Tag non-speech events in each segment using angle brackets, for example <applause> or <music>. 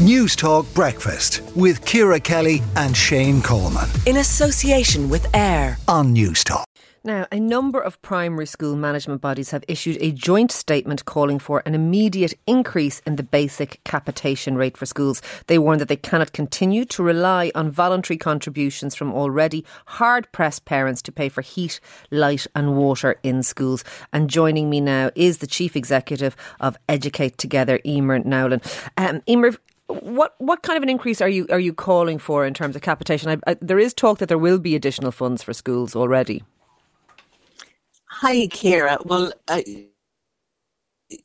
News Talk Breakfast with Ciara Kelly and Shane Coleman. In association with AIR on News Talk. Now, a number of primary school management bodies have issued a joint statement calling for an immediate increase in the basic capitation rate for schools. They warn that they cannot continue to rely on voluntary contributions from already hard pressed parents to pay for heat, light, and water in schools. And joining me now is the Chief Executive of Educate Together, Emer Nowlan. Um, Emer, what what kind of an increase are you are you calling for in terms of capitation? I, I, there is talk that there will be additional funds for schools already. Hi, Ciara. Well,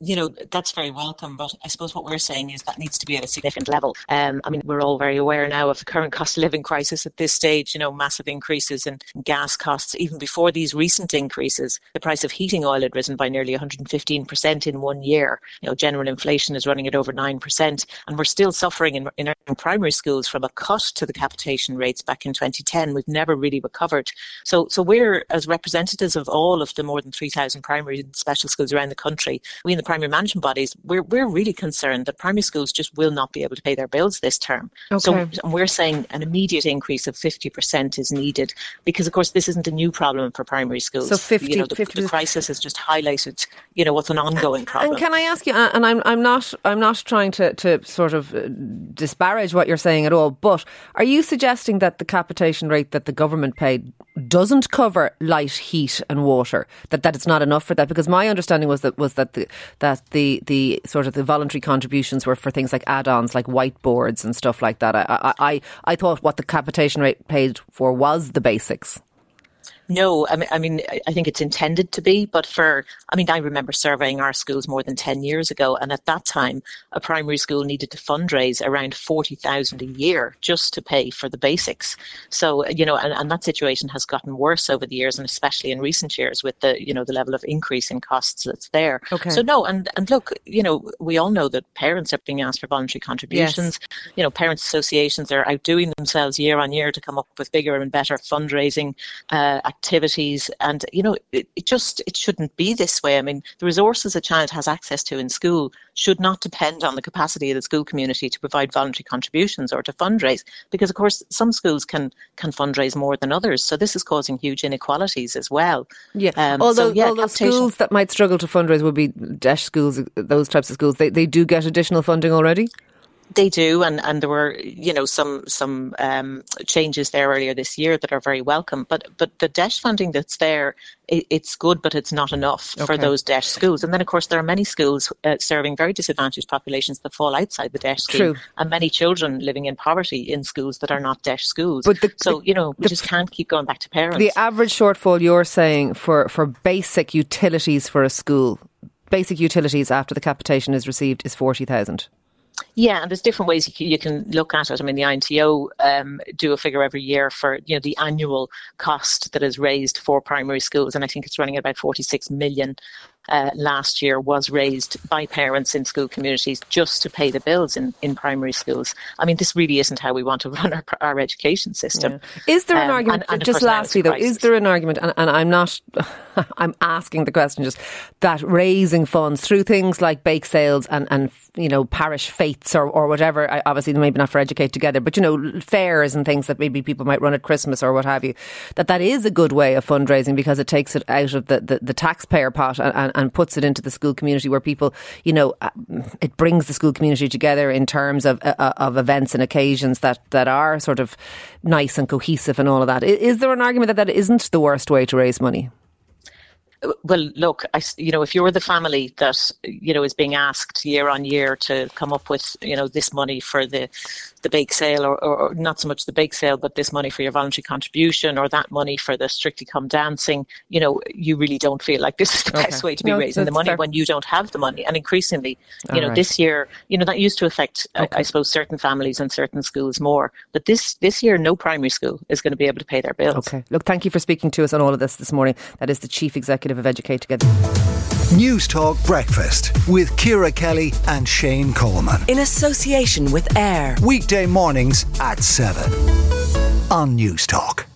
you know, that's very welcome. But I suppose what we're saying is that needs to be at a significant level. Um, I mean, we're all very aware now of the current cost of living crisis at this stage, you know, massive increases in gas costs. Even before these recent increases, the price of heating oil had risen by nearly 115% in one year. You know, general inflation is running at over 9%. And we're still suffering in, in primary schools from a cut to the capitation rates back in 2010. We've never really recovered. So, so we're, as representatives of all of the more than 3,000 primary and special schools around the country, we the primary management bodies, we're, we're really concerned that primary schools just will not be able to pay their bills this term. Okay. So we're saying an immediate increase of 50% is needed because, of course, this isn't a new problem for primary schools. So 50, you know, the, 50 the crisis has just highlighted, you know, what's an ongoing problem. And can I ask you, and I'm, I'm not, I'm not trying to, to sort of uh, disparage what you're saying at all, but are you suggesting that the capitation rate that the government paid doesn't cover light, heat, and water? That that it's not enough for that? Because my understanding was that was that the that the the sort of the voluntary contributions were for things like add-ons, like whiteboards and stuff like that. I I I thought what the capitation rate paid for was the basics. No, I mean, I mean, I think it's intended to be, but for, I mean, I remember surveying our schools more than 10 years ago, and at that time, a primary school needed to fundraise around 40,000 a year just to pay for the basics. So, you know, and, and that situation has gotten worse over the years, and especially in recent years with the, you know, the level of increase in costs that's there. Okay. So, no, and, and look, you know, we all know that parents are being asked for voluntary contributions. Yes. You know, parents' associations are outdoing themselves year on year to come up with bigger and better fundraising uh, activities and you know it, it, just it shouldn't be this way. I mean the resources a child has access to in school should not depend on the capacity of the school community to provide voluntary contributions or to fundraise because of course some schools can can fundraise more than others. So this is causing huge inequalities as well. Yeah. Um, although, so, yeah, although schools that might struggle to fundraise would be DEIS schools those types of schools they, they do get additional funding already they do, and, and there were you know some some um, changes there earlier this year that are very welcome. But but the DEIS funding that's there, it, it's good, but it's not enough okay. for those DEIS schools. And then of course there are many schools uh, serving very disadvantaged populations that fall outside the DEIS scheme, True. and many children living in poverty in schools that are not DEIS schools. But the, so you know we the, just can't keep going back to parents. The average shortfall you're saying for for basic utilities for a school, basic utilities after the capitation is received is forty thousand. Yeah, and there's different ways you can, look at it. I mean, the INTO um, do a figure every year for you know the annual cost that is raised for primary schools, and I think it's running at about 46 million uh, last year was raised by parents in school communities just to pay the bills in, in primary schools. I mean, this really isn't how we want to <laughs> run our, our education system. Yeah. Is there an um, argument, and, and just lastly though, is there an argument, and, and I'm not, <laughs> I'm asking the question just, that raising funds through things like bake sales and, and you know, parish fetes or, or whatever, obviously they maybe not for Educate Together, but you know, fairs and things that maybe people might run at Christmas or what have you, that that is a good way of fundraising because it takes it out of the, the, the taxpayer pot and, and, and puts it into the school community where people, you know, uh, it brings the school community together in terms of uh, uh, of events and occasions that that are sort of nice and cohesive and all of that. Is there an argument that that isn't the worst way to raise money? Well, look, I, you know, if you're the family that you know is being asked year on year to come up with you know this money for the the bake sale, or, or, not so much the bake sale, but this money for your voluntary contribution, or that money for the Strictly Come Dancing, you know, you really don't feel like this is the okay. best way to be no, raising the money fair. when you don't have the money. And increasingly, you All know, right. this year, you know, that used to affect, okay. I, I, suppose, certain families and certain schools more. But this this year, no primary school is going to be able to pay their bills. Okay. Look, thank you for speaking to us on all of this this morning. That is the chief executive of Educate Together. News Talk Breakfast with Ciara Kelly and Shane Coleman. In association with AIR. Weekday mornings at 7 on News Talk.